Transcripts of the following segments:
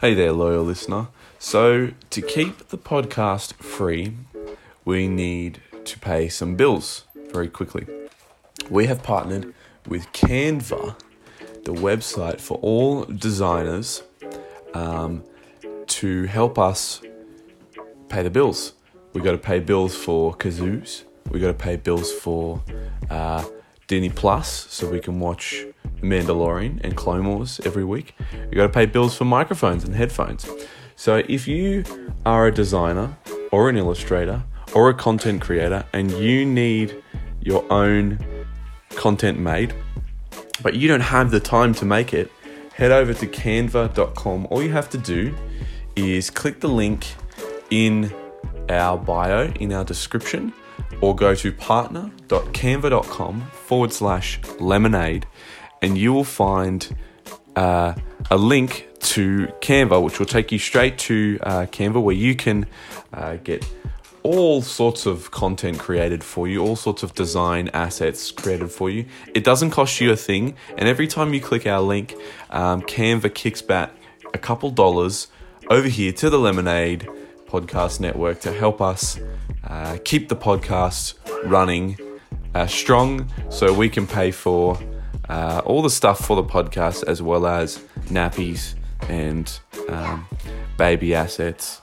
Hey there, loyal listener. So, to keep the podcast free, we need to pay some bills very quickly. We have partnered with Canva, the website for all designers, um, to help us pay the bills. We got to pay bills for kazoos. We got to pay bills for uh, Disney Plus, so we can watch Mandalorian and Clone Wars every week. You got to pay bills for microphones and headphones. So if you are a designer or an illustrator or a content creator and you need your own content made, but you don't have the time to make it, head over to canva.com. All you have to do is click the link in our bio, in our description, or go to partner.canva.com forward slash lemonade, and you will find uh, a link to Canva, which will take you straight to uh, Canva, where you can uh, get all sorts of content created for you, all sorts of design assets created for you. It doesn't cost you a thing, and every time you click our link, um, Canva kicks back a couple dollars over here to the Lemonade Podcast Network to help us uh, keep the podcast running uh, strong so we can pay for uh, all the stuff for the podcast as well as nappies and um, baby assets,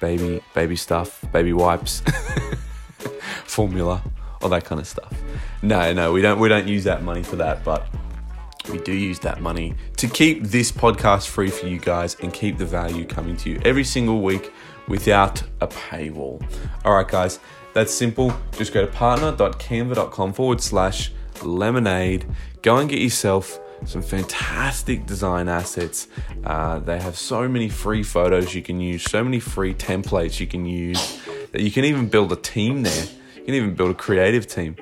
baby baby stuff, baby wipes, formula, all that kind of stuff. No, no, we don't we don't use that money for that, but we do use that money to keep this podcast free for you guys and keep the value coming to you every single week without a paywall. All right, guys, that's simple. Just go to partner.canva.com forward slash lemonade. Go and get yourself some fantastic design assets. Uh, they have so many free photos you can use, so many free templates you can use that you can even build a team there. You can even build a creative team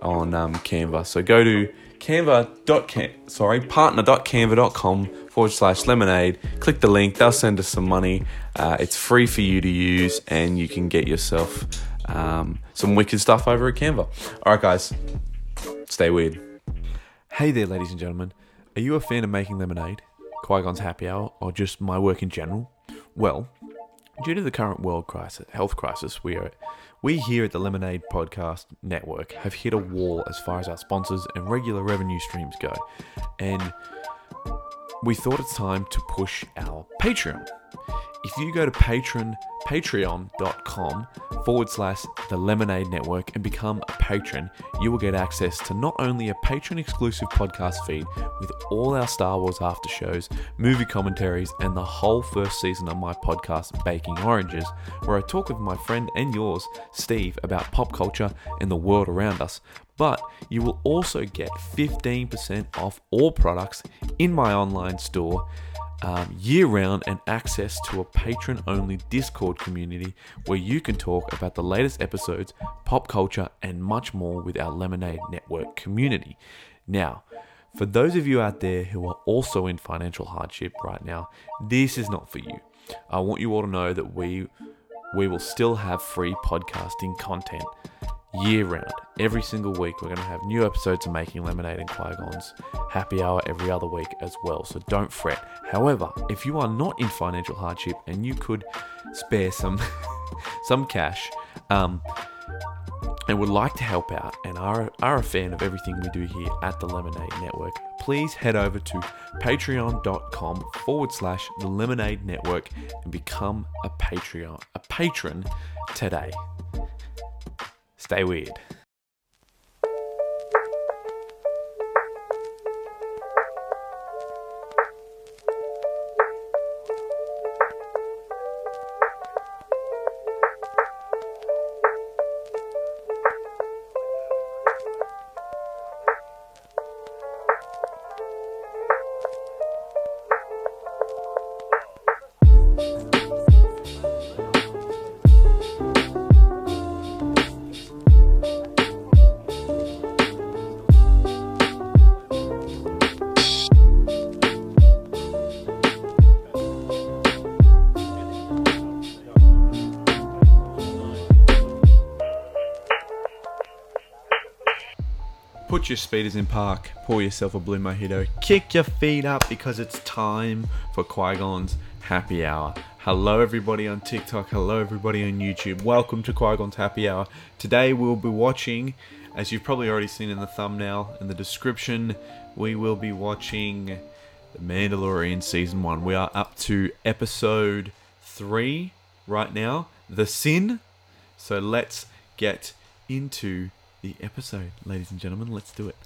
on um, Canva. So go to canva.cam sorry partner.canva.com forward slash lemonade click the link they'll send us some money uh, it's free for you to use and you can get yourself um, some wicked stuff over at canva all right guys stay weird. Hey there ladies and gentlemen. Are you a fan of making lemonade qui-gon's happy hour or just my work in general? Well due to the current world crisis health crisis we are we here at the Lemonade Podcast Network have hit a wall as far as our sponsors and regular revenue streams go. And we thought it's time to push our Patreon. If you go to patron, patreon.com forward slash the Lemonade Network and become a patron, you will get access to not only a patron exclusive podcast feed with all our Star Wars after shows, movie commentaries, and the whole first season of my podcast, Baking Oranges, where I talk with my friend and yours, Steve, about pop culture and the world around us, but you will also get 15% off all products in my online store um, year round and access to a patron only Discord community where you can talk about the latest episodes, pop culture, and much more with our Lemonade Network community. Now, for those of you out there who are also in financial hardship right now, this is not for you. I want you all to know that we we will still have free podcasting content year round. Every single week, we're going to have new episodes of Making Lemonade and Qui-Gon's happy hour every other week as well. So don't fret. However, if you are not in financial hardship and you could spare some some cash, um, and would like to help out and are, are a fan of everything we do here at the Lemonade Network, please head over to patreon.com forward slash the Lemonade Network and become a Patreon, a patron today. Stay weird. Your speeders in park, pour yourself a blue mojito, kick your feet up because it's time for Qui Gon's Happy Hour. Hello, everybody on TikTok. Hello, everybody on YouTube. Welcome to Qui Gon's Happy Hour. Today, we'll be watching, as you've probably already seen in the thumbnail and the description, we will be watching The Mandalorian Season 1. We are up to episode 3 right now The Sin. So let's get into the episode, ladies and gentlemen. Let's do it.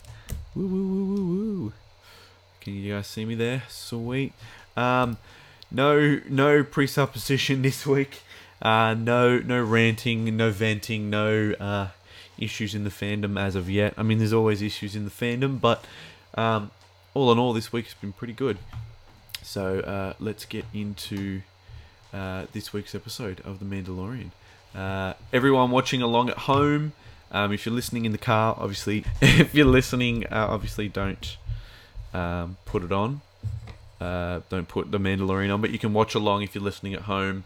Woo woo woo woo woo. Can you guys see me there? Sweet. Um, no no presupposition this week. Uh, no no ranting, no venting, no uh, issues in the fandom as of yet. I mean, there's always issues in the fandom, but um, all in all, this week's been pretty good. So uh, let's get into uh, this week's episode of The Mandalorian. Uh, everyone watching along at home, um, if you're listening in the car, obviously, if you're listening, uh, obviously don't um, put it on. Uh, don't put The Mandalorian on, but you can watch along if you're listening at home.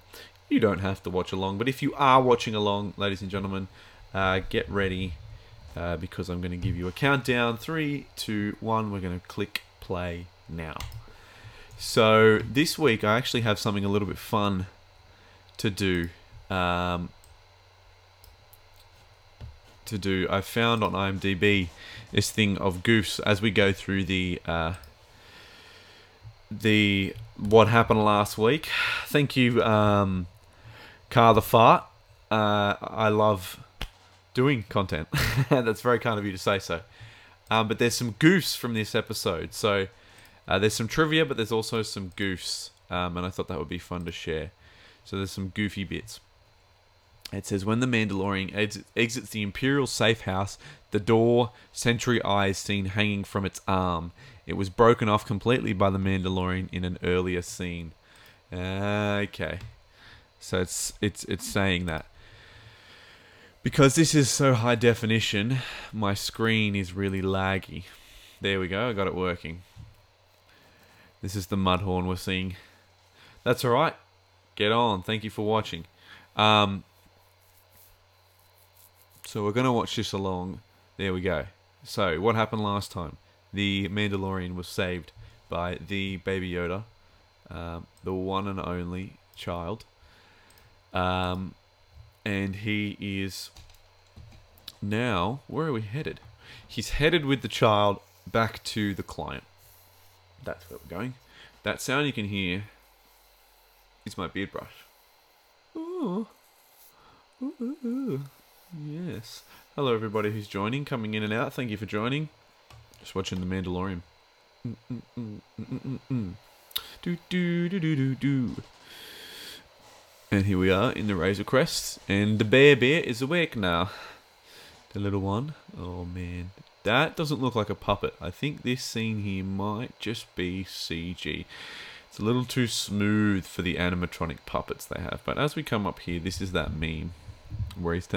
You don't have to watch along, but if you are watching along, ladies and gentlemen, uh, get ready uh, because I'm going to give you a countdown. Three, two, one. We're going to click play now. So this week I actually have something a little bit fun to do. Um, to do. I found on IMDb this thing of goofs as we go through the uh, the what happened last week. Thank you, um, Car the Fart. Uh, I love doing content. That's very kind of you to say so. Um, but there's some goofs from this episode. So uh, there's some trivia, but there's also some goofs. Um, and I thought that would be fun to share. So there's some goofy bits. It says when the Mandalorian exit, exits the Imperial safe house, the door, Sentry eyes seen hanging from its arm. It was broken off completely by the Mandalorian in an earlier scene. Uh, okay, so it's it's it's saying that because this is so high definition, my screen is really laggy. There we go, I got it working. This is the Mudhorn we're seeing. That's all right. Get on. Thank you for watching. Um, so we're going to watch this along. There we go. So, what happened last time? The Mandalorian was saved by the Baby Yoda, um, the one and only child. Um, and he is now, where are we headed? He's headed with the child back to the client. That's where we're going. That sound you can hear is my beard brush. Ooh. Ooh, ooh, ooh. Yes. Hello, everybody who's joining, coming in and out. Thank you for joining. Just watching The Mandalorian. Do do do do do do. And here we are in the Razor Crest, and the bear bear is awake now. The little one. Oh man, that doesn't look like a puppet. I think this scene here might just be CG. It's a little too smooth for the animatronic puppets they have. But as we come up here, this is that meme where he's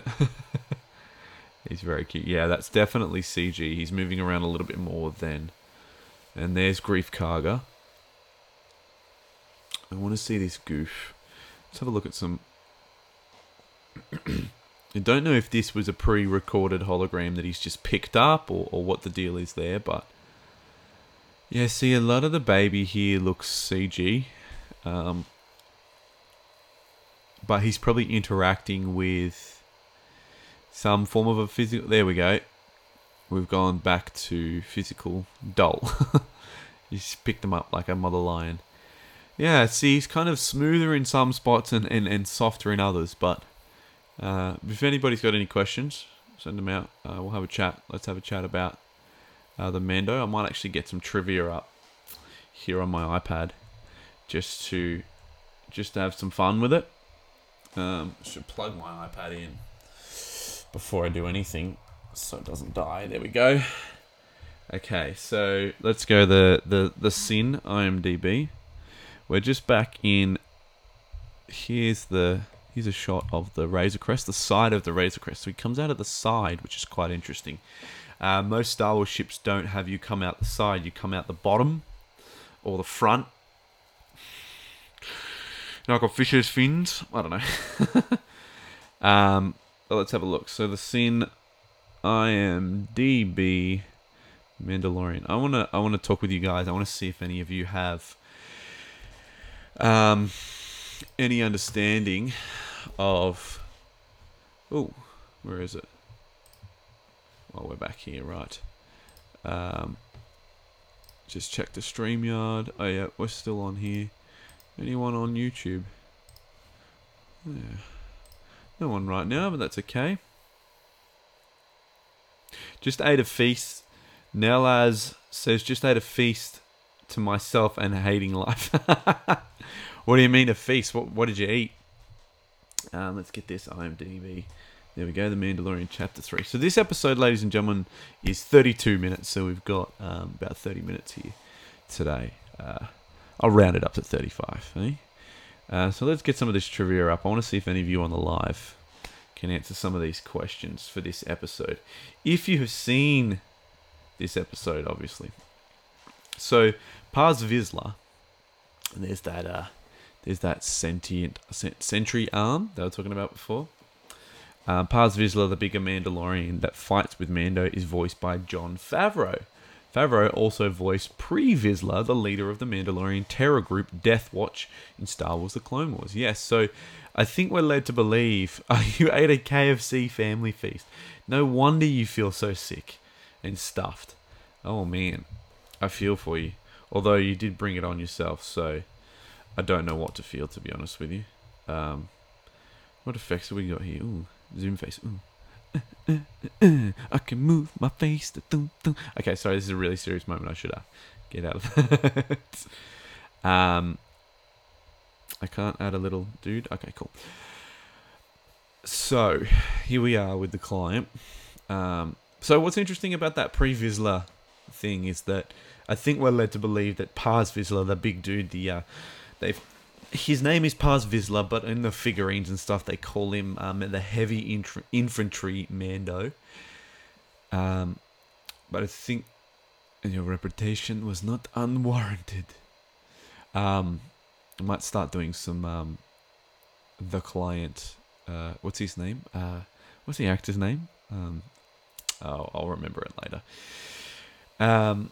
he's very cute. Yeah, that's definitely CG. He's moving around a little bit more than. And there's Greef Karga. I want to see this goof. Let's have a look at some. I don't know if this was a pre-recorded hologram that he's just picked up, or, or what the deal is there, but yeah, see a lot of the baby here looks CG. Um, but he's probably interacting with some form of a physical. There we go. We've gone back to physical doll. he's picked them up like a mother lion. Yeah, see, he's kind of smoother in some spots and, and, and softer in others. But uh, if anybody's got any questions, send them out. Uh, we'll have a chat. Let's have a chat about uh, the Mando. I might actually get some trivia up here on my iPad just to just to have some fun with it. Um, should plug my iPad in before I do anything so it doesn't die. There we go. Okay, so let's go the the the sin IMDb. We're just back in. Here's the here's a shot of the Razor Crest, the side of the Razor Crest. So he comes out of the side, which is quite interesting. Uh, most Star Wars ships don't have you come out the side; you come out the bottom or the front like got fish's fins. I don't know. um, let's have a look. So the sin IMDb Mandalorian. I wanna I wanna talk with you guys. I wanna see if any of you have um any understanding of oh where is it? Oh, we're back here, right? Um, just check the StreamYard. Oh yeah, we're still on here. Anyone on YouTube? Yeah. No one right now, but that's okay. Just ate a feast. Nelaz says, just ate a feast to myself and hating life. what do you mean a feast? What, what did you eat? Um, let's get this IMDb. There we go, The Mandalorian Chapter 3. So, this episode, ladies and gentlemen, is 32 minutes. So, we've got um, about 30 minutes here today. Uh, I'll round it up to 35. Eh? Uh, so, let's get some of this trivia up. I want to see if any of you on the live can answer some of these questions for this episode. If you have seen this episode, obviously. So, Paz Vizsla, and there's that, uh, there's that sentient sentry arm that I was talking about before. Uh, Paz Vizsla, the bigger Mandalorian that fights with Mando, is voiced by Jon Favreau. Favreau also voiced Pre Vizsla, the leader of the Mandalorian terror group Death Watch in Star Wars The Clone Wars. Yes, so I think we're led to believe uh, you ate a KFC family feast. No wonder you feel so sick and stuffed. Oh man, I feel for you. Although you did bring it on yourself, so I don't know what to feel to be honest with you. Um, what effects have we got here? Ooh, zoom face. Ooh. I can move my face. Okay, sorry, this is a really serious moment. I should uh, get out of that. um, I can't add a little dude. Okay, cool. So here we are with the client. Um, so what's interesting about that pre Vizsla thing is that I think we're led to believe that Paz Vizsla, the big dude, the uh, they've his name is Paz Vizsla, but in the figurines and stuff, they call him um, the heavy inf- infantry Mando. Um, but I think your reputation was not unwarranted. Um, I might start doing some um, the client. Uh, what's his name? Uh, what's the actor's name? Um, oh, I'll remember it later. Um,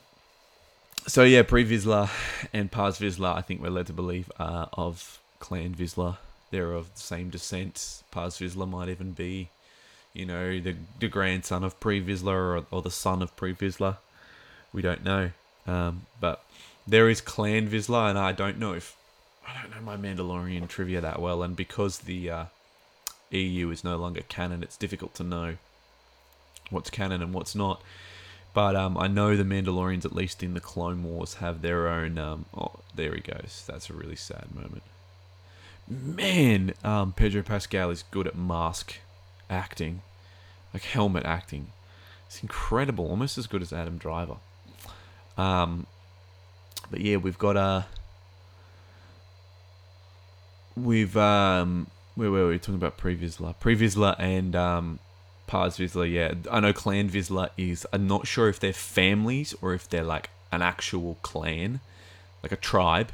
so yeah, Pre Vizsla and Paz Vizsla, I think we're led to believe, are of Clan Vizsla. They're of the same descent. Paz Vizsla might even be, you know, the the grandson of Pre Vizsla or, or the son of Pre Vizsla. We don't know. Um, but there is Clan Vizsla, and I don't know if I don't know my Mandalorian trivia that well, and because the uh, EU is no longer canon, it's difficult to know what's canon and what's not. But um, I know the Mandalorians, at least in the Clone Wars, have their own. Um, oh, there he goes. That's a really sad moment. Man, um, Pedro Pascal is good at mask acting, like helmet acting. It's incredible, almost as good as Adam Driver. Um, but yeah, we've got a. Uh, we've um, where were we talking about Pre Vizsla? Pre Vizsla and um, Paz Vizsla, yeah. I know Clan Vizsla is. I'm not sure if they're families or if they're like an actual clan, like a tribe.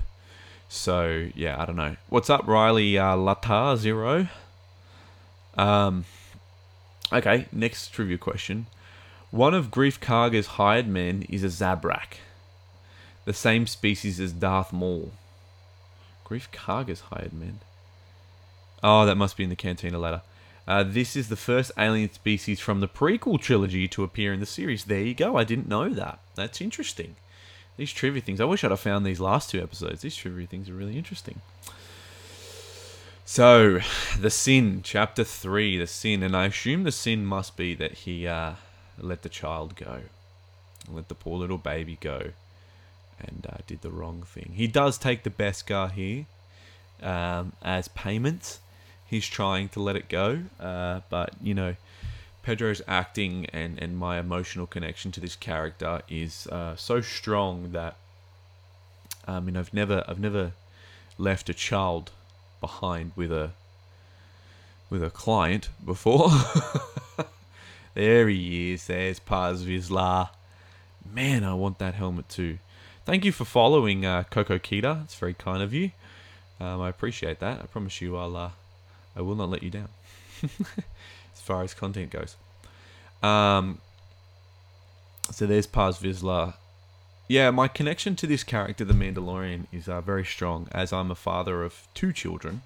So yeah, I don't know. What's up, Riley uh, Latar Zero? Um. Okay, next trivia question. One of Greef Karga's hired men is a Zabrak, the same species as Darth Maul. Greef Karga's hired men. Oh, that must be in the Cantina letter. Uh, this is the first alien species from the prequel trilogy to appear in the series. There you go. I didn't know that. That's interesting. These trivia things. I wish I'd have found these last two episodes. These trivia things are really interesting. So, the sin, chapter three, the sin, and I assume the sin must be that he uh, let the child go, let the poor little baby go, and uh, did the wrong thing. He does take the Beskar here um, as payment he's trying to let it go. Uh, but you know, Pedro's acting and and my emotional connection to this character is uh, so strong that I mean I've never I've never left a child behind with a with a client before. there he is. There's Paz Vizsla. Man, I want that helmet too. Thank you for following uh, Coco Kita. It's very kind of you. Um, I appreciate that. I promise you I'll uh, I will not let you down as far as content goes. Um, So there's Paz Vizsla. Yeah, my connection to this character, the Mandalorian, is uh, very strong, as I'm a father of two children.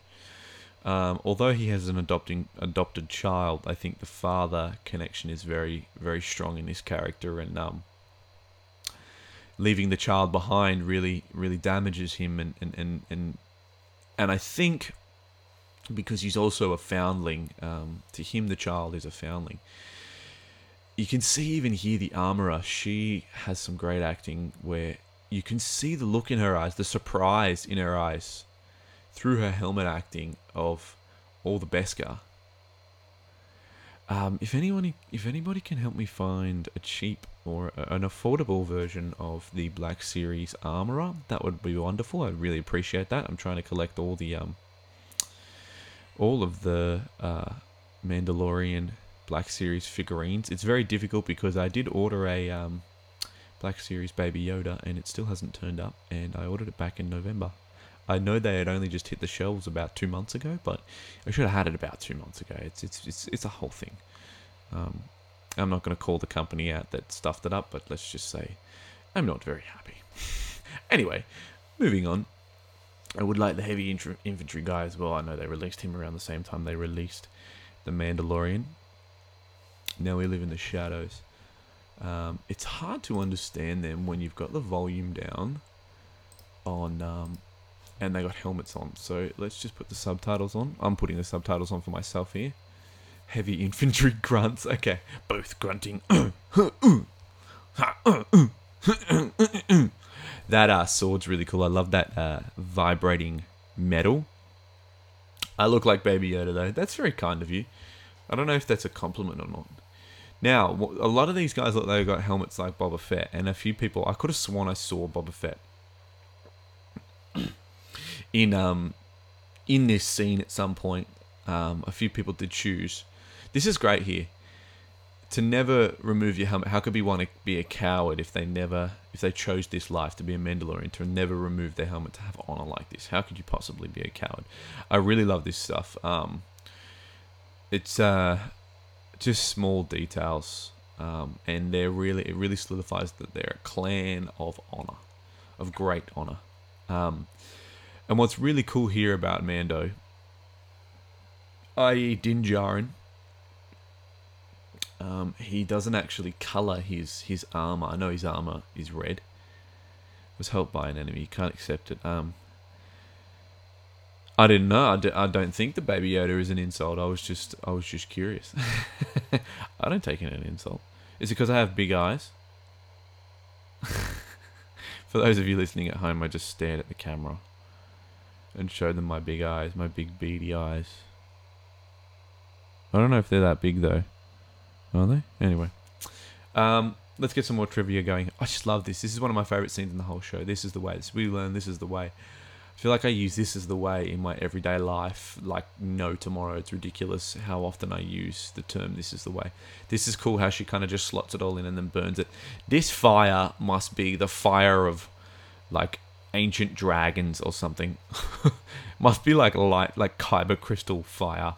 Um, although he has an adopting adopted child, I think the father connection is very very strong in this character, and um, leaving the child behind really really damages him, and and and and, and I think because he's also a foundling, um, to him the child is a foundling. You can see even here the armorer. She has some great acting where you can see the look in her eyes, the surprise in her eyes through her helmet acting of all the Beskar. Um, if anyone, if anybody can help me find a cheap or an affordable version of the Black Series Armorer, that would be wonderful. I'd really appreciate that. I'm trying to collect all the um, all of the uh, Mandalorian Black Series figurines. It's very difficult because I did order a um, Black Series Baby Yoda and it still hasn't turned up, and I ordered it back in November. I know they had only just hit the shelves about two months ago, but I should have had it about two months ago. It's it's it's, it's a whole thing. Um, I'm not going to call the company out that stuffed it up, but let's just say I'm not very happy. anyway, moving on. I would like the heavy infantry guy as well. I know they released him around the same time they released the Mandalorian. Now we live in the shadows. Um, it's hard to understand them when you've got the volume down on um, and they got helmets on. So let's just put the subtitles on. I'm putting the subtitles on for myself here. Heavy infantry grunts. Okay, both grunting. That uh, sword's really cool. I love that uh, vibrating metal. I look like Baby Yoda though. That's very kind of you. I don't know if that's a compliment or not. Now, a lot of these guys look like they got helmets like Boba Fett, and a few people. I could have sworn I saw Boba Fett in um in this scene at some point. Um, a few people did choose. This is great here. To never remove your helmet. How could be one be a coward if they never, if they chose this life to be a Mandalorian, to never remove their helmet to have honor like this? How could you possibly be a coward? I really love this stuff. Um, it's uh, just small details, um, and they're really, it really solidifies that they're a clan of honor, of great honor. Um, and what's really cool here about Mando, i.e., Din Djarin, um, he doesn't actually color his his armor. I know his armor is red. Was helped by an enemy. You can't accept it. Um, I didn't know. I d- I don't think the Baby Yoda is an insult. I was just I was just curious. I don't take it as an insult. Is it because I have big eyes? For those of you listening at home, I just stared at the camera and showed them my big eyes, my big beady eyes. I don't know if they're that big though. Are they? Anyway. Um, let's get some more trivia going. I just love this. This is one of my favorite scenes in the whole show. This is the way. This, we learn this is the way. I feel like I use this as the way in my everyday life, like no tomorrow. It's ridiculous how often I use the term this is the way. This is cool how she kind of just slots it all in and then burns it. This fire must be the fire of like ancient dragons or something. Must be like light, like kyber crystal fire.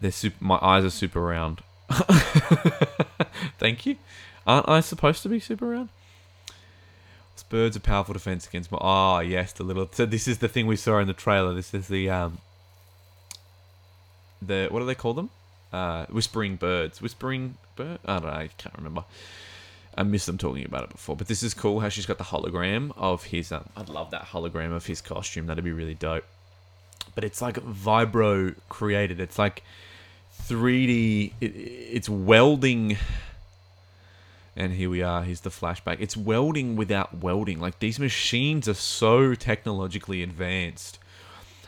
They're super, my eyes are super round. Thank you. Aren't I supposed to be super round? Birds a powerful defense against my. Oh yes, the little. So this is the thing we saw in the trailer. This is the um. The what do they call them? Uh, whispering birds. Whispering bird. I don't know. I can't remember. I missed them talking about it before, but this is cool how she's got the hologram of his. Um, I'd love that hologram of his costume. That'd be really dope. But it's like vibro created. It's like 3D. It, it's welding. And here we are. Here's the flashback. It's welding without welding. Like these machines are so technologically advanced.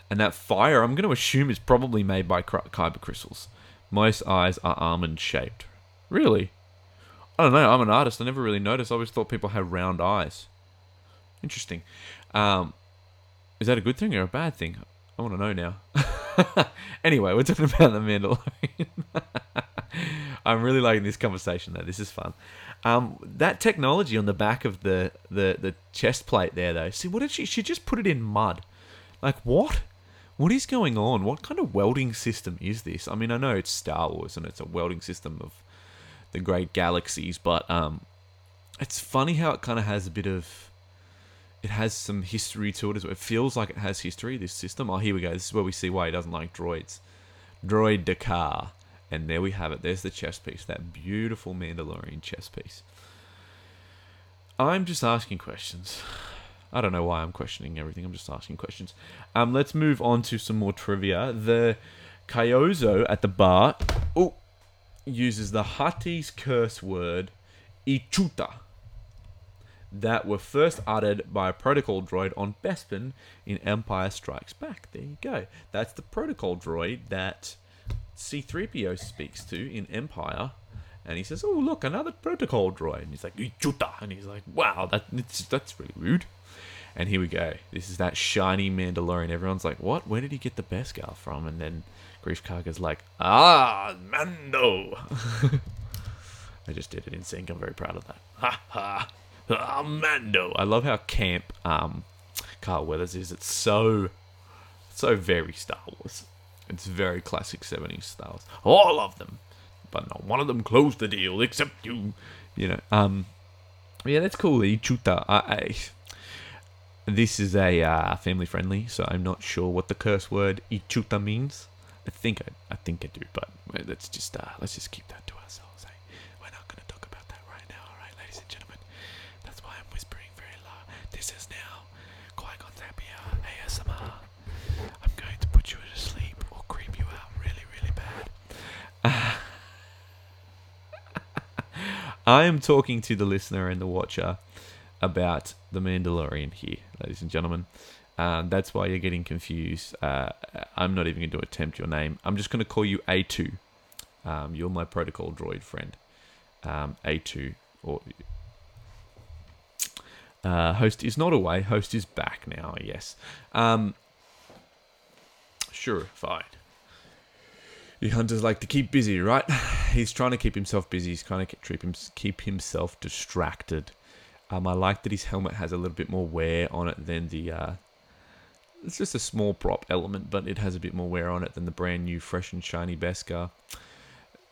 And that fire, I'm going to assume, is probably made by kyber crystals. Most eyes are almond shaped. Really? I don't know. I'm an artist. I never really noticed. I always thought people had round eyes. Interesting. Um, is that a good thing or a bad thing? I want to know now. anyway, we're talking about the Mandalorian. I'm really liking this conversation though. This is fun. Um, that technology on the back of the, the, the chest plate there though. See, what did she? She just put it in mud. Like what? What is going on? What kind of welding system is this? I mean, I know it's Star Wars and it's a welding system of the great galaxies. But um, it's funny how it kind of has a bit of it has some history to it as well. It feels like it has history. This system. Oh, here we go. This is where we see why he doesn't like droids. Droid Dakar. And there we have it. There's the chess piece. That beautiful Mandalorian chess piece. I'm just asking questions. I don't know why I'm questioning everything. I'm just asking questions. Um, let's move on to some more trivia. The Kyozo at the bar oh, uses the Huttese curse word Ichuta that were first uttered by a protocol droid on Bespin in Empire Strikes Back. There you go. That's the protocol droid that C3PO speaks to in Empire. And he says, "Oh, look, another protocol droid." And he's like, "Ichuta," and he's like, "Wow, that that's really rude." And here we go. This is that shiny Mandalorian. Everyone's like, "What? Where did he get the Beskar from?" And then Greef Karga's like, "Ah, Mando." I just did it in sync. I'm very proud of that. Ha ha. Ah, Mando. I love how camp um, Carl Weathers is. It's so, so very Star Wars. It's very classic 70s styles. All of them. But not one of them closed the deal except you. You know, um, yeah, that's cool. Ichuta. I, I, this is a uh, family friendly, so I'm not sure what the curse word Ichuta means. I think I, I think I do, but let's just uh, let's just keep that to ourselves. Eh? We're not going to talk about that right now, all right, ladies and gentlemen. That's why I'm whispering very loud. This is now Qui-Gon Zapier ASMR. I'm going to put you to sleep or creep you out really, really bad. I am talking to the listener and the watcher about the Mandalorian here, ladies and gentlemen. Um, that's why you're getting confused. Uh, I'm not even going to attempt your name. I'm just going to call you A2. Um, you're my protocol droid friend. Um, A2. Or uh, host is not away. Host is back now. Yes. Um, sure. Fine. You hunters like to keep busy, right? He's trying to keep himself busy. He's trying to keep him keep himself distracted. Um, I like that his helmet has a little bit more wear on it than the. Uh, it's just a small prop element, but it has a bit more wear on it than the brand new, fresh and shiny Beskar.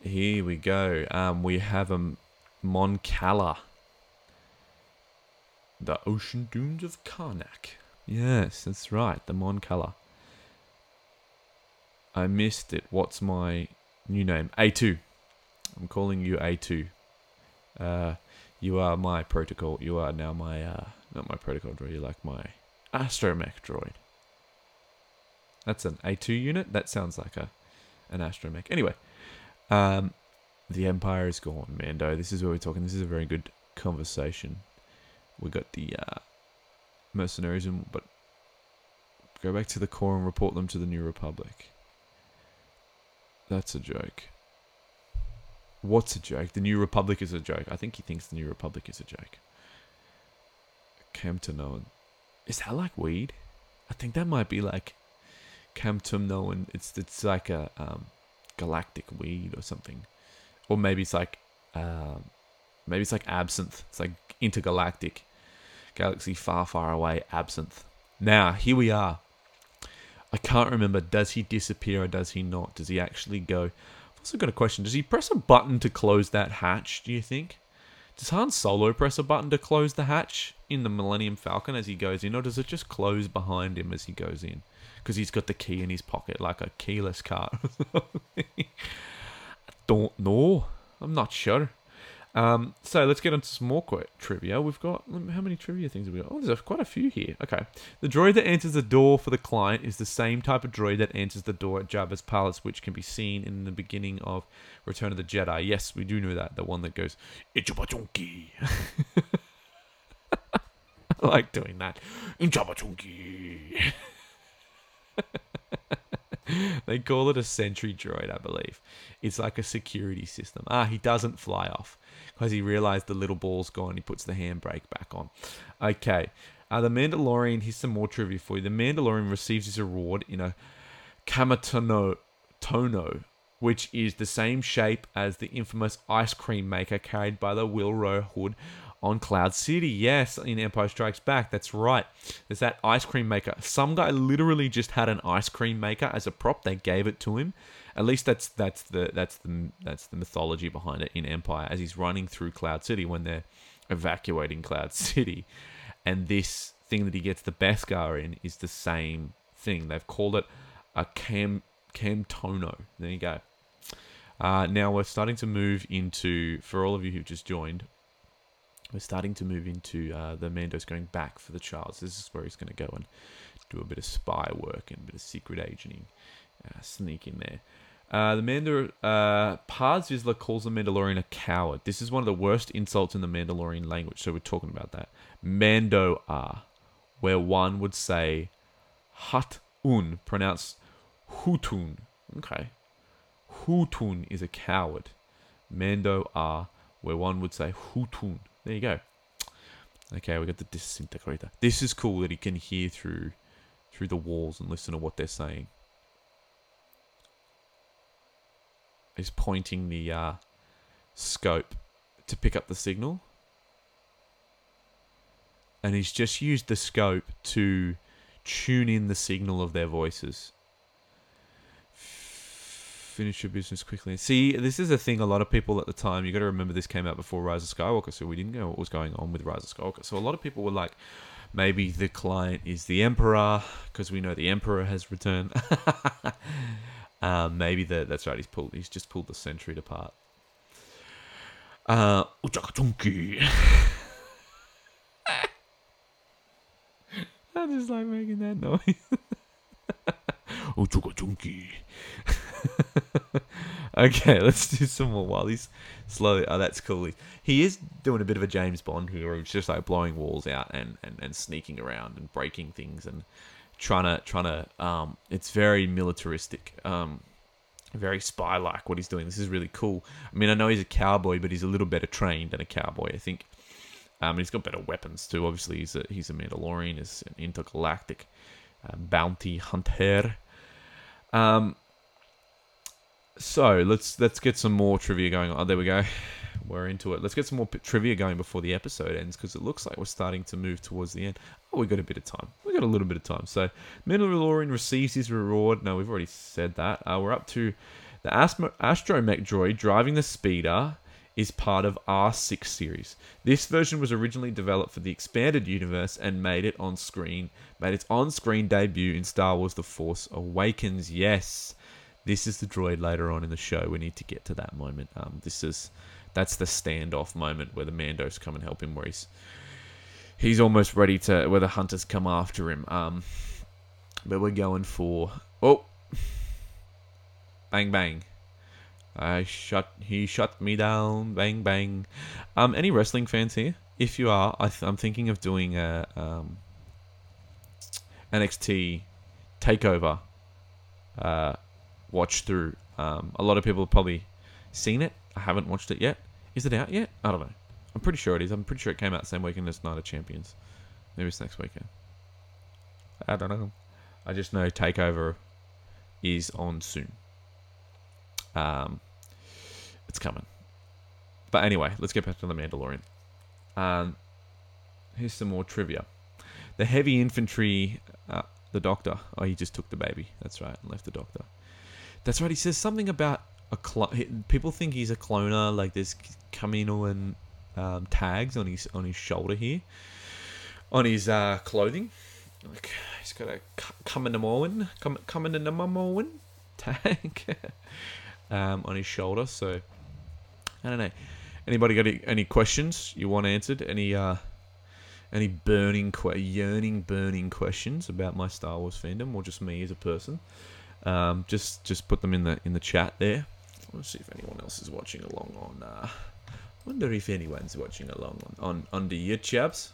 Here we go. Um, we have a Mon Cala. The ocean dunes of Karnak. Yes, that's right, the Mon Cala. I missed it. What's my new name? A2. I'm calling you A2. Uh, you are my protocol. You are now my, uh, not my protocol droid. You're like my astromech droid. That's an A2 unit. That sounds like a an astromech. Anyway, um, the Empire is gone, Mando. This is where we're talking. This is a very good conversation. We got the uh, mercenaries, and but go back to the core and report them to the New Republic. That's a joke. What's a joke? The New Republic is a joke. I think he thinks the New Republic is a joke. Camtonoan. Is that like weed? I think that might be like Camtonoan. It's it's like a um, galactic weed or something, or maybe it's like um, maybe it's like absinthe. It's like intergalactic, galaxy far far away absinthe. Now here we are. I can't remember. Does he disappear or does he not? Does he actually go? I've also got a question. Does he press a button to close that hatch? Do you think? Does Han Solo press a button to close the hatch in the Millennium Falcon as he goes in, or does it just close behind him as he goes in? Because he's got the key in his pocket, like a keyless car. I don't know. I'm not sure. Um, so let's get on to some more quote trivia. We've got how many trivia things have we got? Oh, there's quite a few here. Okay, the droid that answers the door for the client is the same type of droid that answers the door at Jabba's palace, which can be seen in the beginning of Return of the Jedi. Yes, we do know that. The one that goes Ichubachunki. I like doing that. Ichubachunki. they call it a sentry droid, I believe. It's like a security system. Ah, he doesn't fly off because he realized the little ball's gone. He puts the handbrake back on. Okay. Uh, the Mandalorian, here's some more trivia for you. The Mandalorian receives his award in a Kamatono, Tono, which is the same shape as the infamous ice cream maker carried by the Willrow Hood on Cloud City. Yes, in Empire Strikes Back. That's right. There's that ice cream maker. Some guy literally just had an ice cream maker as a prop. They gave it to him. At least that's that's the that's the that's the mythology behind it in Empire as he's running through Cloud City when they're evacuating Cloud City, and this thing that he gets the Beskar in is the same thing. They've called it a Cam Camtono. There you go. Uh, now we're starting to move into, for all of you who've just joined, we're starting to move into uh, the Mando's going back for the Charles. This is where he's going to go and do a bit of spy work and a bit of secret agenting, uh, sneak in there. Uh, the Mandar uh, Paz Vizsla calls the Mandalorian a coward. This is one of the worst insults in the Mandalorian language, so we're talking about that. Mando ah, where one would say hut un, pronounced hutun. Okay, hutun is a coward. Mando ah, where one would say hutun. There you go. Okay, we got the disintegrator. This is cool that he can hear through through the walls and listen to what they're saying. He's pointing the uh, scope to pick up the signal. And he's just used the scope to tune in the signal of their voices. Finish your business quickly. See, this is a thing a lot of people at the time, you got to remember this came out before Rise of Skywalker, so we didn't know what was going on with Rise of Skywalker. So a lot of people were like, maybe the client is the Emperor, because we know the Emperor has returned. Um, maybe the, that's right. He's pulled. He's just pulled the Sentry apart. Uh, I just like making that noise. okay, let's do some more while he's slowly. Oh, that's cool. He is doing a bit of a James Bond here, he's just like blowing walls out and, and, and sneaking around and breaking things and trying to trying to. Um, it's very militaristic. Um, very spy like what he's doing. This is really cool. I mean, I know he's a cowboy, but he's a little better trained than a cowboy, I think. Um, he's got better weapons too. Obviously, he's a he's a Mandalorian. He's an intergalactic uh, bounty hunter. Um. So let's let's get some more trivia going on. Oh, there we go. We're into it. Let's get some more p- trivia going before the episode ends because it looks like we're starting to move towards the end. Oh, we got a bit of time. We got a little bit of time. So Mandalorian receives his reward. No, we've already said that. Uh, we're up to the Astro- astromech droid driving the speeder is part of R6 series. This version was originally developed for the expanded universe and made it on screen, made its on-screen debut in Star Wars The Force Awakens. Yes. This is the droid later on in the show. We need to get to that moment. Um, this is that's the standoff moment where the Mandos come and help him, where he's he's almost ready to where the hunters come after him. Um, but we're going for oh, bang bang. I shut he shut me down. Bang bang. Um, any wrestling fans here? If you are, I am thinking of doing a um, NXT takeover uh, watch through. Um, a lot of people have probably seen it. I haven't watched it yet. Is it out yet? I don't know. I'm pretty sure it is. I'm pretty sure it came out the same weekend as Night of Champions. Maybe it's next weekend. I don't know. I just know Takeover is on soon. Um, it's coming. But anyway, let's get back to the Mandalorian. Um, here's some more trivia. The heavy infantry, uh, the doctor. Oh, he just took the baby. That's right, and left the doctor. That's right. He says something about a clone. People think he's a cloner. Like there's Kaminoan um, tags on his on his shoulder here, on his uh, clothing. Like he's got a Kaminoan, Kaminoan tag um, on his shoulder. So I don't know. Anybody got any, any questions you want answered? Any uh, any burning, que- yearning, burning questions about my Star Wars fandom, or just me as a person? Um, just just put them in the in the chat there. Let's see if anyone else is watching along on. Uh, wonder if anyone's watching along on on, on the YouTubes.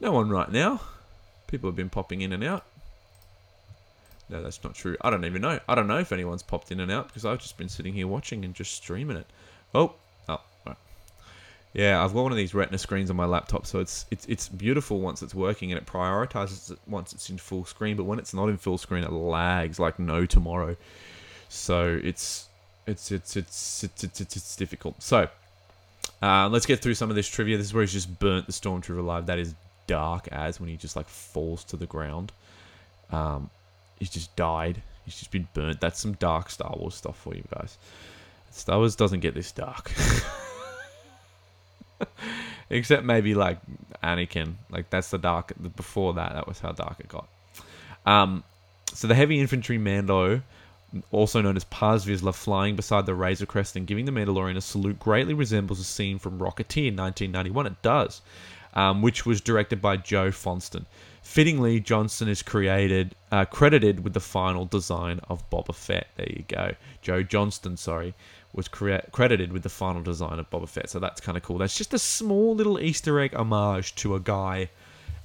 No one right now. People have been popping in and out. No, that's not true. I don't even know. I don't know if anyone's popped in and out because I've just been sitting here watching and just streaming it. Oh. Yeah. I've got one of these Retina screens on my laptop, so it's it's it's beautiful once it's working and it prioritizes it once it's in full screen. But when it's not in full screen, it lags like no tomorrow. So it's it's it's it's it's it's, it's, it's difficult. So Uh, let's get through some of this trivia. This is where he's just burnt the stormtrooper alive. That is dark as when he just like falls to the ground. Um, he's just died. He's just been burnt. That's some dark Star Wars stuff for you guys. Star Wars doesn't get this dark. Except maybe like Anakin. Like that's the dark. Before that, that was how dark it got. Um, so the heavy infantry Mando, also known as Paz Vizsla, flying beside the Razor Crest and giving the Mandalorian a salute, greatly resembles a scene from Rocketeer in 1991. It does, um, which was directed by Joe Johnston. Fittingly, Johnston is created uh, credited with the final design of Boba Fett. There you go, Joe Johnston. Sorry, was cre- credited with the final design of Boba Fett. So that's kind of cool. That's just a small little Easter egg homage to a guy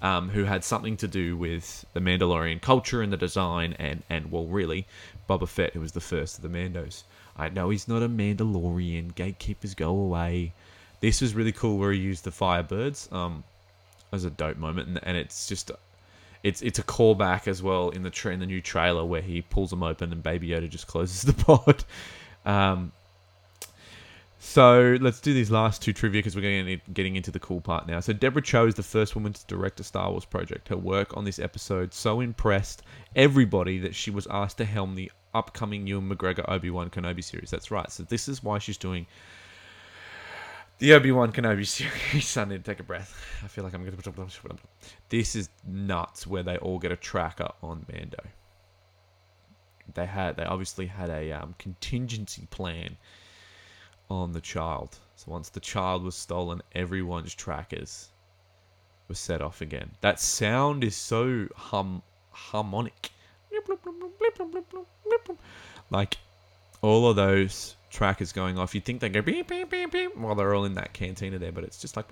um, who had something to do with the Mandalorian culture and the design, and and well, really, Boba Fett, who was the first of the Mandos. I know he's not a Mandalorian. Gatekeepers go away. This was really cool where he used the Firebirds um, as a dope moment, and, and it's just it's it's a callback as well in the tra- in the new trailer where he pulls them open and Baby Yoda just closes the pod. Um, so let's do these last two trivia because we're getting getting into the cool part now. So Deborah Chow is the first woman to direct a Star Wars project. Her work on this episode so impressed everybody that she was asked to helm the upcoming Ewan McGregor Obi Wan Kenobi series. That's right. So this is why she's doing the Obi Wan Kenobi series. I need to take a breath. I feel like I'm going to. This is nuts. Where they all get a tracker on Mando. They had. They obviously had a um, contingency plan on the child. So once the child was stolen, everyone's trackers were set off again. That sound is so hum harmonic. Like all of those trackers going off, you'd think they go beep beep beep beep while they're all in that cantina there, but it's just like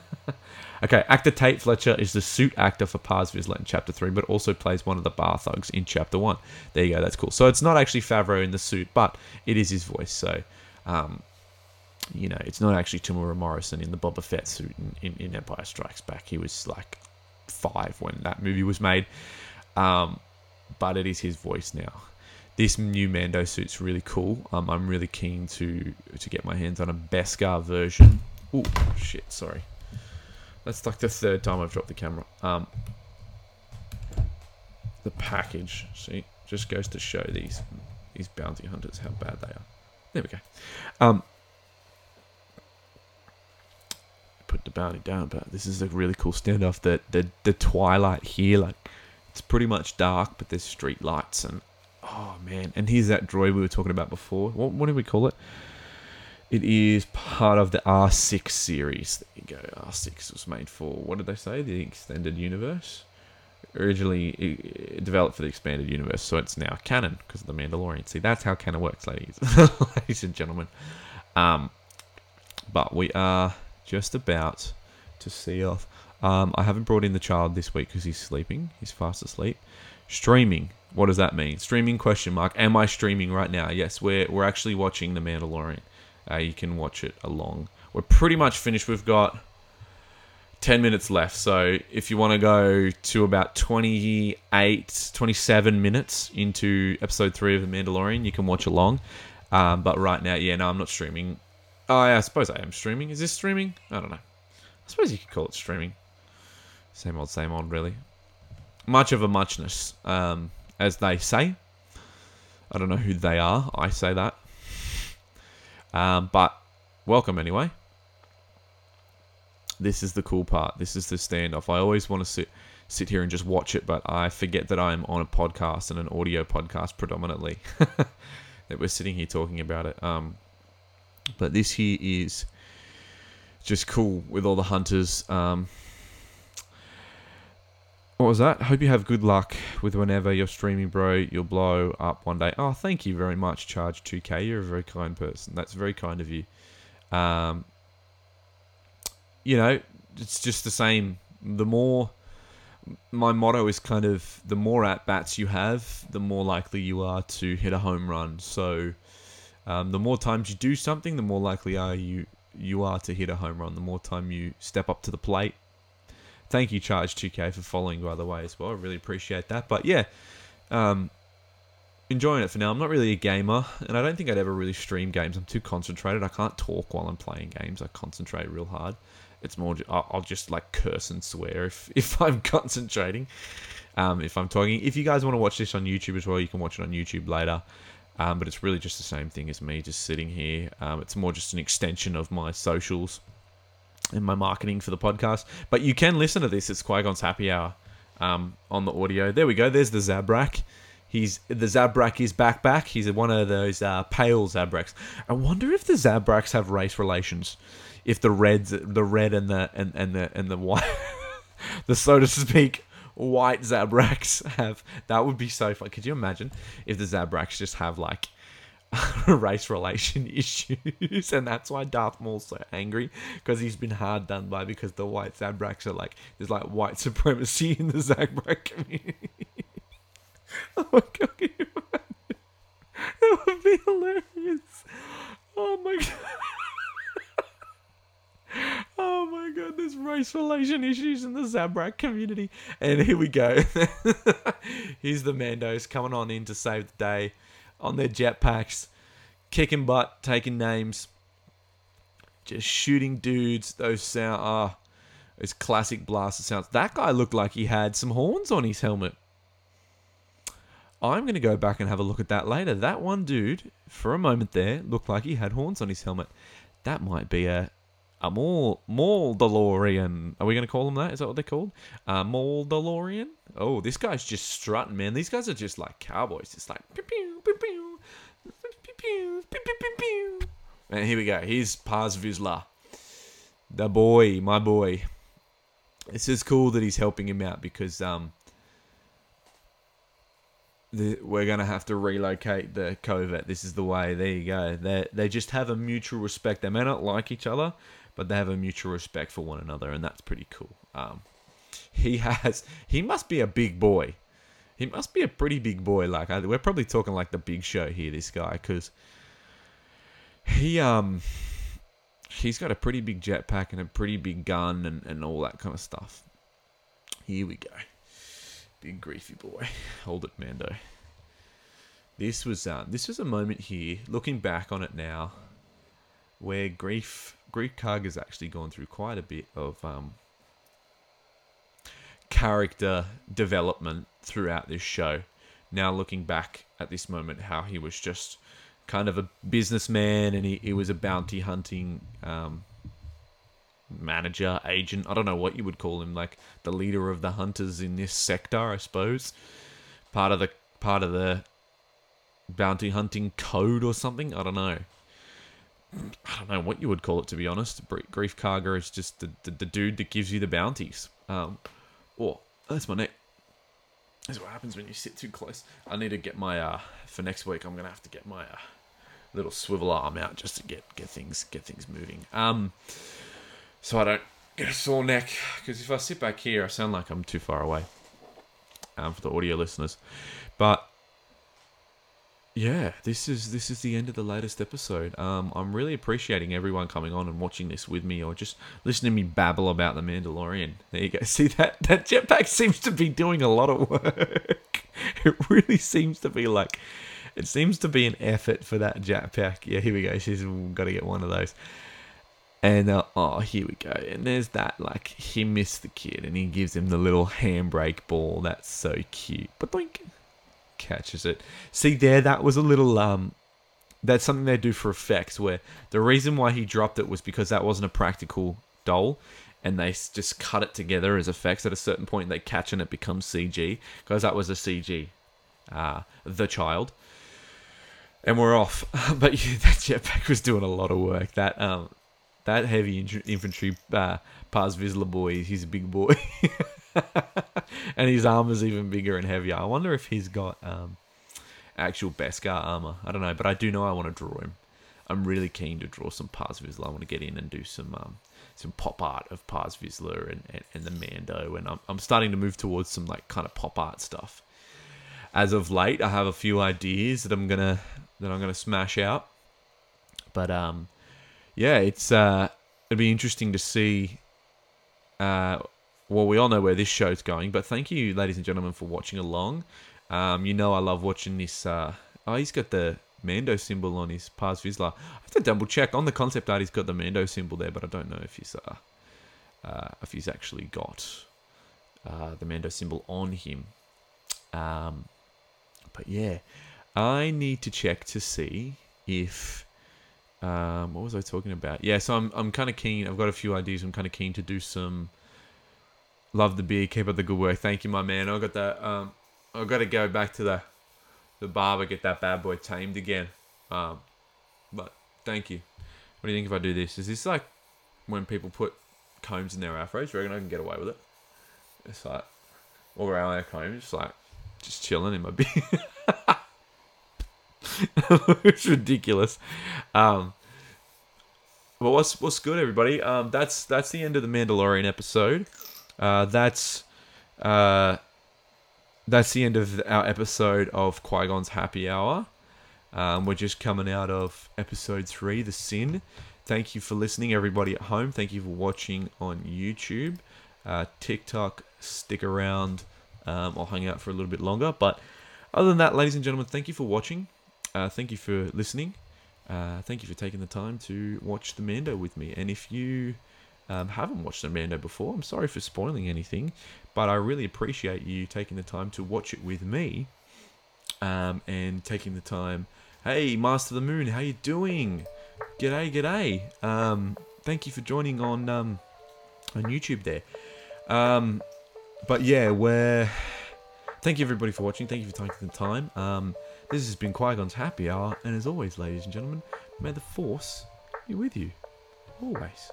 Okay, actor Tait Fletcher is the suit actor for Paz Vizsla in Chapter 3, but also plays one of the bar thugs in Chapter 1. There you go, that's cool. So it's not actually Favreau in the suit, but it is his voice. So, um, you know, it's not actually Temuera Morrison in the Boba Fett suit in, in, in, Empire Strikes Back. He was like five when that movie was made. Um, but it is his voice now. This new Mando suit's really cool. Um, I'm really keen to to get my hands on a Beskar version. Oh shit! Sorry. That's like the third time I've dropped the camera. Um, the package, see, just goes to show these these bounty hunters how bad they are. There we go. Um, put the bounty down, but this is a really cool standoff. The the the twilight here, like it's pretty much dark, but there's street lights and oh man, and here's that droid we were talking about before. What what did we call it? It is part of the R6 series. There you go. R6 was made for, what did they say? The extended universe? Originally developed for the expanded universe, so it's now canon because of the Mandalorian. See, that's how canon works, ladies, ladies and gentlemen. Um, but we are just about to see off. Um, I haven't brought in the child this week because he's sleeping. He's fast asleep. Streaming. What does that mean? Streaming question mark. Am I streaming right now? Yes, we're we're actually watching The Mandalorian. Uh, you can watch it along. We're pretty much finished. We've got 10 minutes left. So if you want to go to about 28, 27 minutes into episode 3 of The Mandalorian, you can watch along. Um, but right now, yeah, no, I'm not streaming. Oh, yeah, I suppose I am streaming. Is this streaming? I don't know. I suppose you could call it streaming. Same old, same old, really. Much of a muchness, um, as they say. I don't know who they are. I say that. Um, but welcome anyway. This is the cool part. This is the standoff. I always want to sit sit here and just watch it, but I forget that I'm on a podcast and an audio podcast predominantly. that we're sitting here talking about it. Um, but this here is just cool with all the hunters. Um, what was that? Hope you have good luck with whenever you're streaming, bro. You'll blow up one day. Oh, thank you very much, Charge 2K. You're a very kind person. That's very kind of you. Um, you know, it's just the same. The more, my motto is kind of the more at bats you have, the more likely you are to hit a home run. So, um, the more times you do something, the more likely are you you are to hit a home run. The more time you step up to the plate, Thank you, Charge 2K, for following, by the way, as well. I really appreciate that. But yeah, um, enjoying it for now. I'm not really a gamer, and I don't think I'd ever really stream games. I'm too concentrated. I can't talk while I'm playing games. I concentrate real hard. It's more. I'll just like curse and swear if if I'm concentrating. Um, if I'm talking. If you guys want to watch this on YouTube as well, you can watch it on YouTube later. Um, but it's really just the same thing as me just sitting here. Um, it's more just an extension of my socials and my marketing for the podcast. But you can listen to this. It's Qui Gon's Happy Hour um, on the audio. There we go. There's the Zabrak. He's the Zabrak is back back. He's one of those uh, pale Zabraks. I wonder if the Zabraks have race relations. If the reds, the red and the and, and the and the white, the so to speak white Zabraks have that would be so fun. Could you imagine if the Zabraks just have like race relation issues, and that's why Darth Maul's so angry because he's been hard done by because the white Zabraks are like there's like white supremacy in the Zabrak community. oh my god, that would be hilarious. Oh my god. Oh my god, there's race relation issues in the Zabrak community. And here we go. Here's the Mandos coming on in to save the day on their jetpacks, kicking butt, taking names, just shooting dudes. Those sound ah, those classic blaster sounds. That guy looked like he had some horns on his helmet. I'm gonna go back and have a look at that later. That one dude, for a moment there, looked like he had horns on his helmet. That might be a a Maul DeLorean. Are we gonna call them that? Is that what they're called? Maul DeLorean. Oh, this guy's just strutting, man. These guys are just like cowboys. It's like pew pew pew pew pew pew pew pew pew. And here we go. Here's Paz Vizsla, the boy, my boy. This is cool that he's helping him out because um, the, we're gonna have to relocate the covert. This is the way. There you go. They they just have a mutual respect. They may not like each other, but they have a mutual respect for one another, and that's pretty cool. Um, he has. He must be a big boy. He must be a pretty big boy. Like I, we're probably talking like the Big Show here. This guy, because he um he's got a pretty big jetpack and a pretty big gun and, and all that kind of stuff. Here we go. Big griefy boy. Hold it, Mando. This was uh, this was a moment here, looking back on it now, where Greef Greef Karga has actually gone through quite a bit of um, character development throughout this show. Now looking back at this moment, how he was just kind of a businessman and he, he was a bounty hunting um, manager, agent. I don't know what you would call him, like the leader of the hunters in this sector, I suppose. Part of the part of the bounty hunting code or something. I don't know. I don't know what you would call it to be honest. Greef Karga is just the, the, the dude that gives you the bounties. Um, oh, that's my neck. That's what happens when you sit too close. I need to get my uh for next week. I'm gonna have to get my uh, little swivel arm out just to get get things get things moving. Um, so I don't get a sore neck because if I sit back here, I sound like I'm too far away. Um, for the audio listeners, but yeah, this is this is the end of the latest episode. Um, I'm really appreciating everyone coming on and watching this with me, or just listening to me babble about the Mandalorian. There you go. See that that jetpack seems to be doing a lot of work. It really seems to be like, it seems to be an effort for that jetpack. Yeah, here we go. She's got to get one of those. And uh, oh, here we go. And there's that like he missed the kid, and he gives him the little handbrake ball. That's so cute. But like catches it. See there, that was a little um that's something they do for effects where the reason why he dropped it was because that wasn't a practical doll and they just cut it together as effects. At a certain point they catch and it becomes CG because that was a CG uh the child. And we're off. But yeah, that jetpack was doing a lot of work. That um that heavy in- infantry uh Paz Vizsla boy he's a big boy and his armor's even bigger and heavier. I wonder if he's got um, actual Beskar armor. I don't know, but I do know I want to draw him. I'm really keen to draw some Paz Vizsla. I want to get in and do some um, some pop art of Paz Vizsla and, and, and the Mando, and I'm, I'm starting to move towards some like kind of pop art stuff. As of late, I have a few ideas that I'm gonna that I'm gonna smash out, but um, yeah, it's uh, it'd be interesting to see uh well, we all know where this show's going, but thank you, ladies and gentlemen, for watching along. Um, you know I love watching this. Uh, oh, he's got the Mando symbol on his Paz Vizsla. I have to double check on the concept art. He's got the Mando symbol there, but I don't know if he's uh, uh if he's actually got uh, the Mando symbol on him. Um, but yeah, I need to check to see if um, what was I talking about? Yeah, so I'm I'm kind of keen. I've got a few ideas. I'm kind of keen to do some. Love the beer. Keep up the good work. Thank you, my man. I got that. Um, I've got to go back to the the barber get that bad boy tamed again. Um, but thank you. What do you think if I do this? Is this like when people put combs in their afros? Do reckon I can get away with it? It's like all around their combs, just like just chilling in my beard. it's ridiculous. Um, but what's what's good, everybody? Um, that's that's the end of the Mandalorian episode. Uh, that's uh, that's the end of our episode of Qui Gon's Happy Hour. Um, we're just coming out of episode three, The Sin. Thank you for listening, everybody at home. Thank you for watching on YouTube, uh, TikTok. Stick around. Um, I'll hang out for a little bit longer. But other than that, ladies and gentlemen, thank you for watching. Uh, thank you for listening. Uh, thank you for taking the time to watch the Mando with me. And if you um, haven't watched the Mando before, I'm sorry for spoiling anything, but I really appreciate you taking the time to watch it with me um, and taking the time. Hey, Master of the Moon, how you doing? G'day, g'day. Um, thank you for joining on um, on YouTube there. Um, but yeah, we're. Thank you everybody for watching. Thank you for taking the time. Um, this has been Qui Gon's Happy Hour, and as always, ladies and gentlemen, may the Force be with you always.